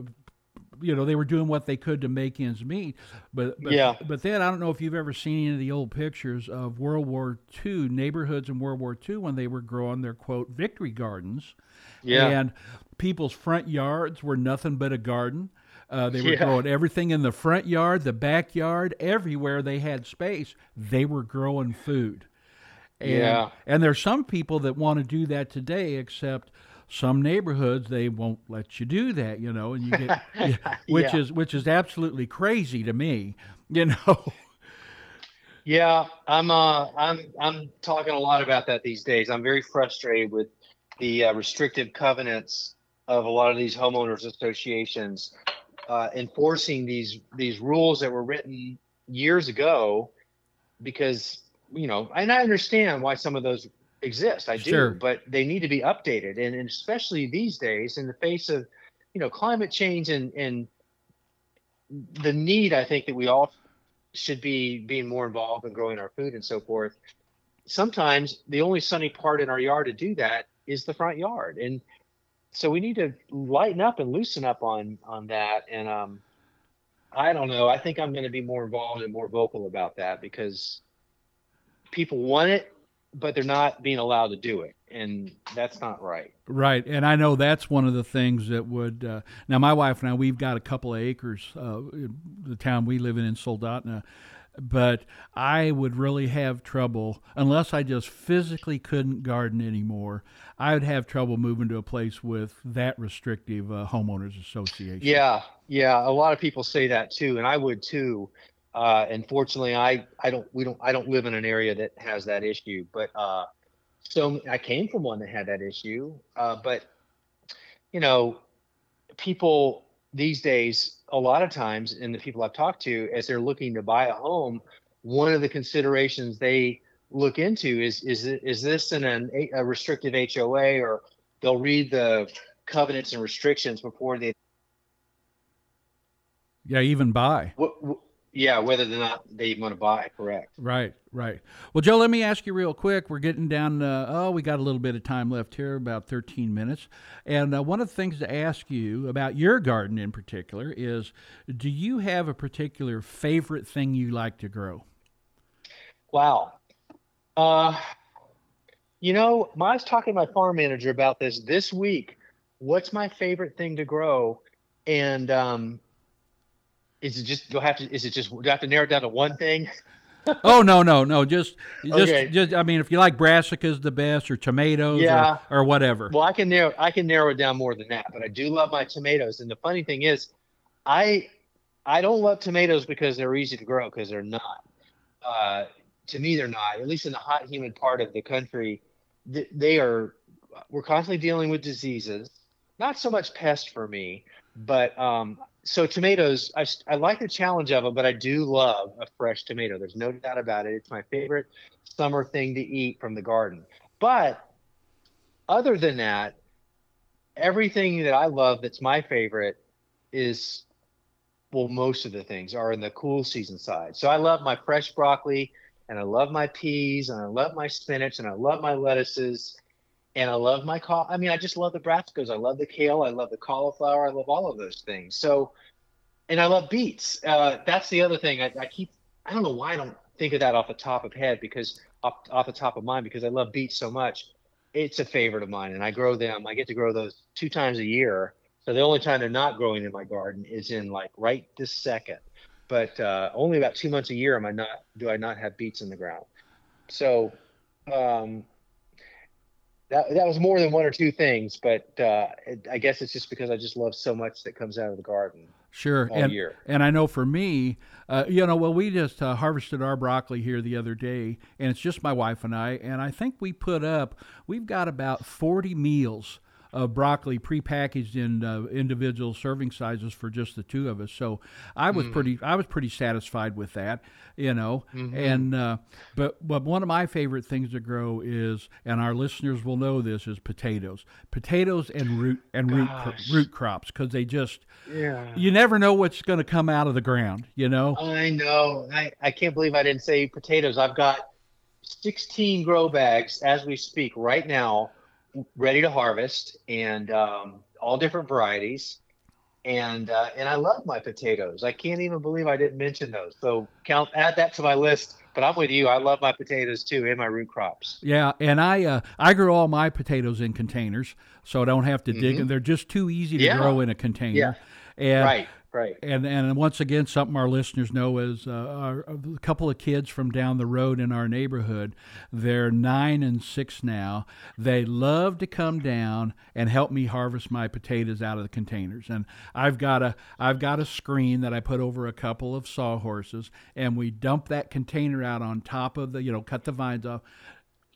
you know they were doing what they could to make ends meet. But, but yeah. but then i don't know if you've ever seen any of the old pictures of world war ii neighborhoods in world war ii when they were growing their quote victory gardens. Yeah. And people's front yards were nothing but a garden. Uh, they were yeah. growing everything in the front yard the backyard everywhere they had space they were growing food. And, yeah. and there's some people that want to do that today except some neighborhoods they won't let you do that, you know, and you get which yeah. is which is absolutely crazy to me, you know. Yeah, I'm uh I'm I'm talking a lot about that these days. I'm very frustrated with the uh, restrictive covenants of a lot of these homeowners associations uh, enforcing these these rules that were written years ago because you know and i understand why some of those exist. I do, sure. but they need to be updated, and, and, especially these days, in the face of you know climate change and and the need, I think that we all should be being more involved in growing our food and so forth. Sometimes the only sunny part in our yard to do that is the front yard, and so we need to lighten up and loosen up on on that. And um, I don't know. I think I'm going to be more involved and more vocal about that because people want it but they're not being allowed to do it and that's not right. Right and i know that's one of the things that would uh, now my wife and i we've got a couple of acres uh, in the town we live in in soldotna but i would really have trouble unless i just physically couldn't garden anymore i would have trouble moving to a place with that restrictive uh, homeowners association. Yeah yeah a lot of people say that too and i would too uh, and fortunately, I, I don't we don't I don't live in an area that has that issue. But uh, so I came from one that had that issue. Uh, but you know, people these days, a lot of times, and the people I've talked to, as they're looking to buy a home, one of the considerations they look into is is is this in an, a restrictive HOA or they'll read the covenants and restrictions before they yeah even buy what, what yeah, whether or not they want to buy, correct. Right, right. Well, Joe, let me ask you real quick. We're getting down, uh, oh, we got a little bit of time left here, about 13 minutes. And uh, one of the things to ask you about your garden in particular is do you have a particular favorite thing you like to grow? Wow. Uh, you know, I was talking to my farm manager about this this week. What's my favorite thing to grow? And um, is it just do I have to is it just do I have to narrow it down to one thing? oh no no no just just okay. just I mean if you like brassicas the best or tomatoes yeah. or, or whatever. Well I can narrow I can narrow it down more than that, but I do love my tomatoes. And the funny thing is I I don't love tomatoes because they're easy to grow because they're not. Uh, to me they're not. At least in the hot humid part of the country, they are we're constantly dealing with diseases. Not so much pest for me, but um, so tomatoes, I, I like the challenge of them, but I do love a fresh tomato. There's no doubt about it. It's my favorite summer thing to eat from the garden. But other than that, everything that I love that's my favorite is well, most of the things are in the cool season side. So I love my fresh broccoli and I love my peas and I love my spinach and I love my lettuces and I love my call. I mean, I just love the brassicas. I love the kale. I love the cauliflower. I love all of those things. So and I love beets. Uh, that's the other thing. I, I keep. I don't know why I don't think of that off the top of head because off, off the top of mind because I love beets so much. It's a favorite of mine, and I grow them. I get to grow those two times a year. So the only time they're not growing in my garden is in like right this second. But uh, only about two months a year am I not do I not have beets in the ground. So um, that that was more than one or two things, but uh, I guess it's just because I just love so much that comes out of the garden. Sure, and year. and I know for me, uh, you know, well, we just uh, harvested our broccoli here the other day, and it's just my wife and I, and I think we put up, we've got about forty meals of broccoli prepackaged in uh, individual serving sizes for just the two of us. So I was pretty I was pretty satisfied with that, you know. And uh, but but one of my favorite things to grow is, and our listeners will know this, is potatoes, potatoes and root and root Gosh. root crops because they just Yeah. you never know what's going to come out of the ground, you know. I know. I, I can't believe I didn't say potatoes. I've got 16 grow bags as we speak right now, ready to harvest, and um, all different varieties. And uh, and I love my potatoes. I can't even believe I didn't mention those. So count add that to my list. But I'm with you. I love my potatoes too, and my root crops. Yeah, and I uh, I grow all my potatoes in containers, so I don't have to dig them. They're just too easy to Yeah. grow in a container. Yeah. And, Right. Right. And and once again, something our listeners know is uh, our, a couple of kids from down the road in our neighborhood. They're nine and six now. They love to come down and help me harvest my potatoes out of the containers. And I've got a I've got a screen that I put over a couple of sawhorses, and we dump that container out on top of the you know cut the vines off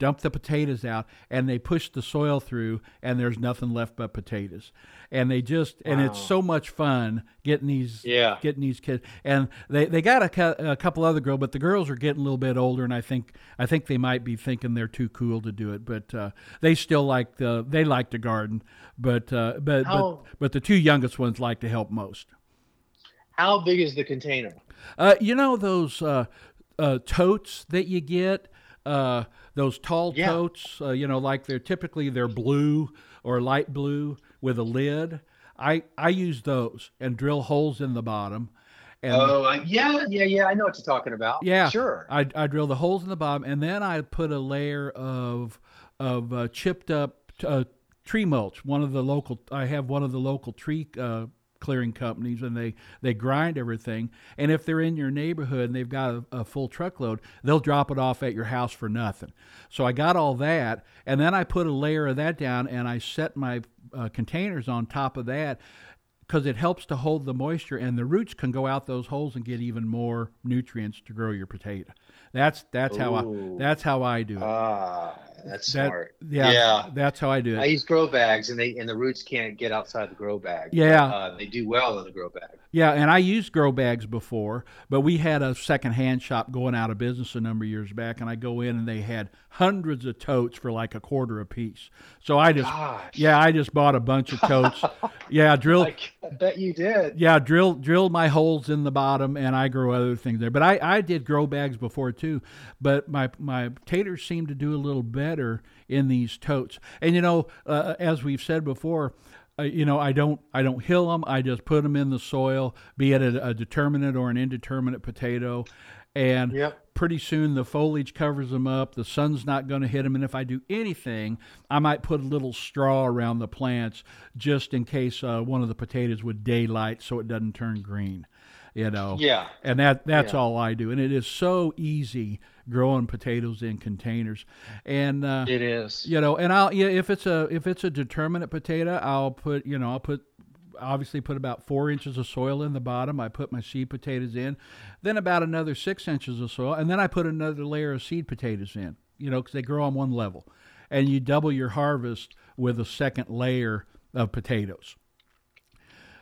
dump the potatoes out and they push the soil through and there's nothing left but potatoes. And they just and it's so much fun getting these Yeah. getting these kids. And they, they got a, a couple other girls but the girls are getting a little bit older and i think i think they might be thinking they're too cool to do it but uh, they still like the they like to garden but uh, but, but but the two youngest ones like to help most. How big is the container? uh, you know those uh, uh, totes that you get, uh, those tall Yeah. totes. Uh, you know, like they're typically they're blue or light blue with a lid. I I use those and drill holes in the bottom, and Oh, I, yeah, yeah, yeah. I know what you're talking about. yeah, Sure. I I drill the holes in the bottom, and then I put a layer of of uh, chipped up uh, tree mulch. One of the local, I have one of the local tree uh, clearing companies, and they they grind everything. And if they're in your neighborhood and they've got a, a full truckload, they'll drop it off at your house for nothing. So I got all that, and then I put a layer of that down, and I set my uh, containers on top of that because it helps to hold the moisture and the roots can go out those holes and get even more nutrients to grow your potato. That's that's how I that's how I do it. Ah, that's That- smart. yeah, yeah. that's how I do it. I use grow bags, and they and the roots can't get outside the grow bag. Yeah. uh, they do well in the grow bag. Yeah, and I used grow bags before, but we had a secondhand shop going out of business a number of years back, and I go in and they had hundreds of totes for like a quarter a piece. So I just Gosh, yeah, I just bought a bunch of totes. yeah, drill I, I bet you did. yeah, drill drill my holes in the bottom, and I grow other things there. But I, I did grow bags before too. But my my taters seem to do a little better in these totes. And you know, uh, as we've said before, uh, you know, I don't I don't hill them. I just put them in the soil, be it a, a determinate or an indeterminate potato, and Yep. pretty soon the foliage covers them up. The sun's not going to hit them, and if I do anything, I might put a little straw around the plants just in case uh, one of the potatoes would daylight, so it doesn't turn green. You know. Yeah. And that that's Yeah. all I do, and it is so easy growing potatoes in containers, and uh, It is. you know, and I'll yeah, if it's a if it's a determinate potato, I'll put you know I'll put obviously put about four inches of soil in the bottom. I put my seed potatoes in, then about another six inches of soil, and then I put another layer of seed potatoes in. You know, because they grow on one level, and you double your harvest with a second layer of potatoes.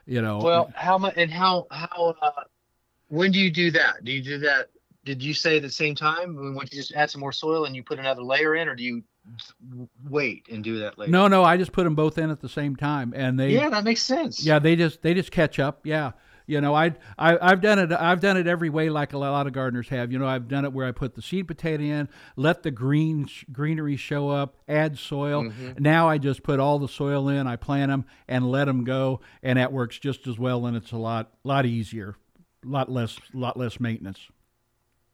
You know, Well, how much and how how uh, when do you do that? Do you do that? Did you say at the same time? Once you just add some more soil and you put another layer in, or do you wait and do that later? no, no, I just put them both in at the same time, and they Yeah, that makes sense. Yeah, they just they just catch up. Yeah, You know, I, I I've done it. I've done it every way, like a lot of gardeners have. You know, I've done it where I put the seed potato in, let the green greenery show up, add soil. Mm-hmm. Now I just put all the soil in, I plant them, and let them go, and that works just as well, and it's a lot lot easier, lot less lot less maintenance.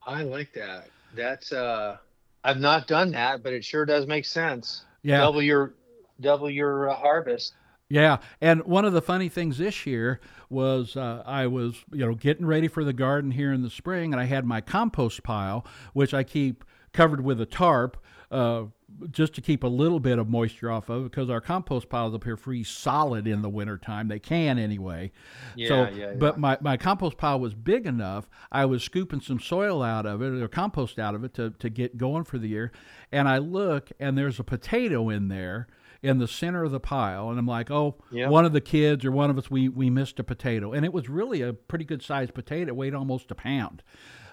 I like that. That's uh, I've not done that, but it sure does make sense. Yeah, double your double your uh, harvest. Yeah, and one of the funny things this year was uh, I was you know getting ready for the garden here in the spring, and I had my compost pile, which I keep covered with a tarp. Uh, just to keep a little bit of moisture off of because our compost piles up here freeze solid in the wintertime. They can anyway. Yeah, so, yeah, yeah. But my, my compost pile was big enough. I was scooping some soil out of it or compost out of it to, to get going for the year. And I look and there's a potato in there in the center of the pile, and I'm like, oh, yep. one of the kids or one of us, we we missed a potato, and it was really a pretty good sized potato, weighed almost a pound.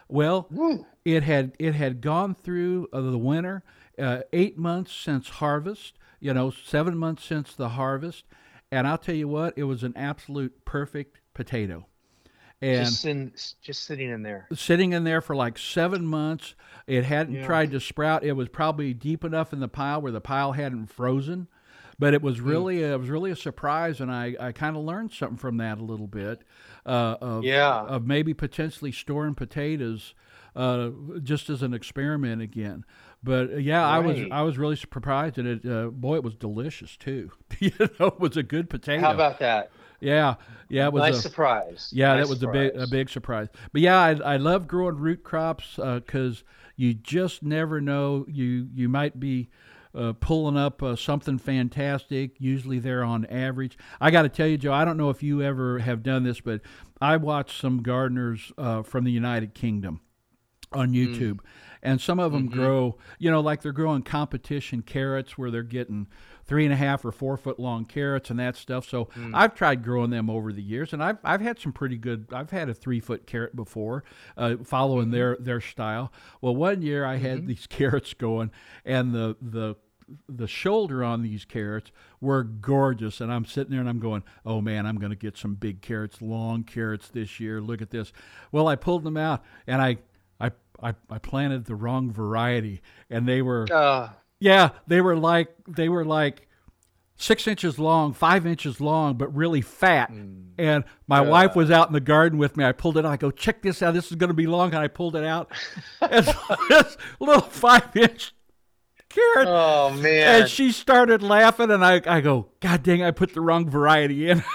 Well, Woo. it had it had gone through uh, the winter, uh, eight months since harvest, you know, seven months since the harvest, and I'll tell you what, it was an absolute perfect potato and just, in, just sitting in there sitting in there for like seven months it hadn't yeah. tried to sprout it was probably deep enough in the pile where the pile hadn't frozen but it was hmm. really mm. it was really a surprise, and I, I kind of learned something from that a little bit. Uh, of, yeah. Of maybe potentially storing potatoes uh, just as an experiment again. But uh, yeah, right. I was I was really surprised, and it uh, boy, it was delicious too. you know, it was a good potato. How about that? Yeah, yeah, it was nice a surprise. Yeah, nice that was surprise. a big a big surprise. But yeah, I I love growing root crops because uh, you just never know. You you might be uh, pulling up uh, something fantastic. Usually they're on average. I got to tell you, Joe, I don't know if you ever have done this, but I watched some gardeners uh, from the United Kingdom on hmm. YouTube. Mm. And some of them mm-hmm. grow, you know, like they're growing competition carrots where they're getting three and a half or four foot long carrots and that stuff. So mm. I've tried growing them over the years, and I've I've had some pretty good. I've had a three foot carrot before, uh, following mm-hmm. their their style. Well, one year I had mm-hmm. these carrots going, and the the the shoulder on these carrots were gorgeous and i'm sitting there and i'm going oh man i'm going to get some big carrots long carrots this year look at this well i pulled them out and i i i, I planted the wrong variety and they were uh. yeah they were like they were like six inches long, five inches long, but really fat. Mm. And my wife was out in the garden with me. I pulled it out. I go, check this out. This is going to be long. And I pulled it out. and it's this little five inch carrot. Oh man! And she started laughing, and I, I go, God dang! I put the wrong variety in.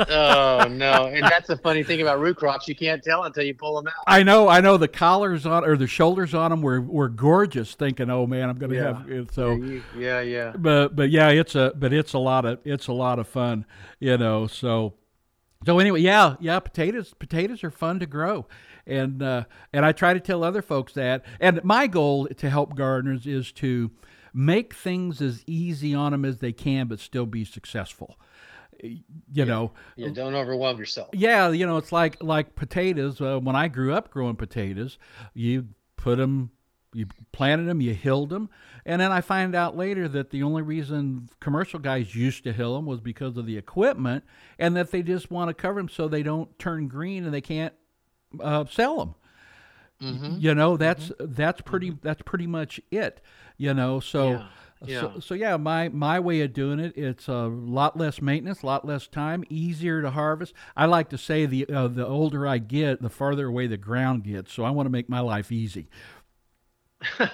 oh no! And that's the funny thing about root crops; you can't tell until you pull them out. I know, I know. The collars on or the shoulders on them were, were gorgeous. Thinking, oh man, I'm gonna yeah. have it. So yeah, you, yeah, yeah. But but yeah, it's a but it's a lot of it's a lot of fun, you know. So so anyway, yeah, yeah. Potatoes potatoes are fun to grow, and uh, and I try to tell other folks that. And my goal to help gardeners is to make things as easy on them as they can, but still be successful. You yeah. know, yeah, don't overwhelm yourself. Yeah, you know, it's like like potatoes. Uh, when I grew up growing potatoes, you put them you planted them, you hilled them, and then I find out later that the only reason commercial guys used to hill them was because of the equipment, and that they just want to cover them so they don't turn green and they can't uh, sell them. Mm-hmm. You know, that's mm-hmm. that's pretty mm-hmm. that's pretty much it. You know, so. Yeah. Yeah. So, so, yeah, my my way of doing it, it's a lot less maintenance, a lot less time, easier to harvest. I like to say the uh, the older I get, the farther away the ground gets. So I want to make my life easy.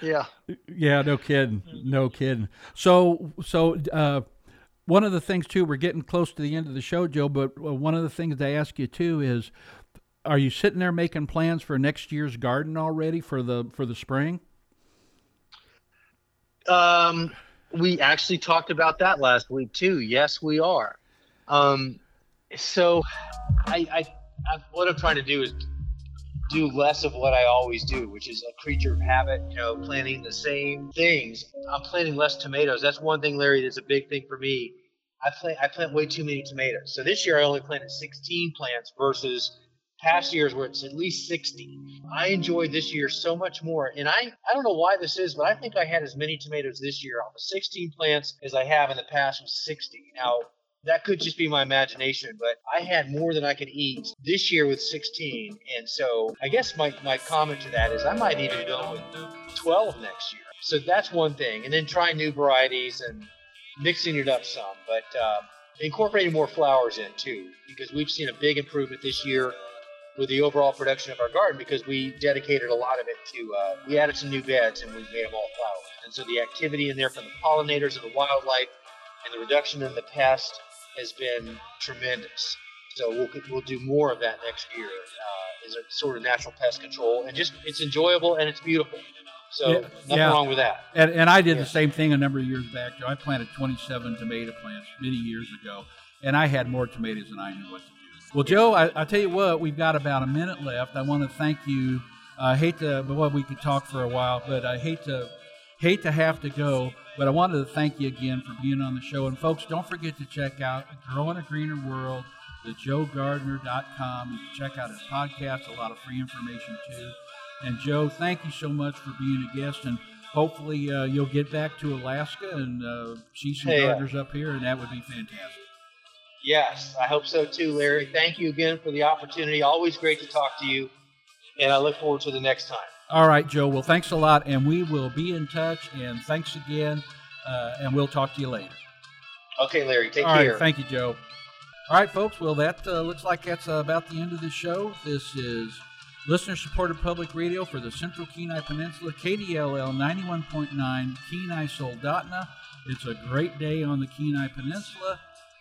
yeah. Yeah, no kidding. No kidding. So so uh, one of the things too, we're getting close to the end of the show, Joe. But uh, one of the things I ask you too is, are you sitting there making plans for next year's garden already for the for the spring? Um, we actually talked about that last week too. Yes, we are. Um, so I, I, I what I'm trying to do is do less of what I always do, which is a creature of habit, you know, planting the same things. I'm planting less tomatoes. That's one thing, Larry, that's a big thing for me. I plant I plant way too many tomatoes. So this year I only planted 16 plants versus past years where it's at least 60. I enjoyed this year so much more. And I, I don't know why this is, but I think I had as many tomatoes this year off of 16 plants as I have in the past with 60. Now, that could just be my imagination, but I had more than I could eat this year with 16. And so I guess my, my comment to that is I might even go with 12 next year. So that's one thing. And then try new varieties and mixing it up some, but uh, incorporating more flowers in too, because we've seen a big improvement this year with the overall production of our garden because we dedicated a lot of it to, uh, we added some new beds and we made them all flowers. And so the activity in there from the pollinators and the wildlife and the reduction in the pest has been tremendous. So we'll, we'll do more of that next year uh, as a sort of natural pest control. And just, it's enjoyable and it's beautiful. So yeah, nothing yeah. wrong with that. And, and I did yeah. the same thing a number of years back. I planted 27 tomato plants many years ago, and I had more tomatoes than I knew what to do. Well, Joe, I, I tell you what, we've got about a minute left. I want to thank you. I hate to, well, we could talk for a while, but I hate to hate to have to go. But I wanted to thank you again for being on the show. And folks, don't forget to check out Growing a Greener World, the joegardener.com. You can check out his podcast, a lot of free information too. And Joe, thank you so much for being a guest, and hopefully uh, you'll get back to Alaska and uh, see some hey, gardeners up here, and that would be fantastic. Yes, I hope so too, Larry. Thank you again for the opportunity. Always great to talk to you, and I look forward to the next time. All right, Joe. Well, thanks a lot, and we will be in touch. And thanks again, uh, and we'll talk to you later. Okay, Larry. Take All care. Right, thank you, Joe. All right, folks. Well, that uh, looks like that's uh, about the end of the show. This is Listener supported public radio for the Central Kenai Peninsula, KDLL 91.9, Kenai Soldotna. It's a great day on the Kenai Peninsula.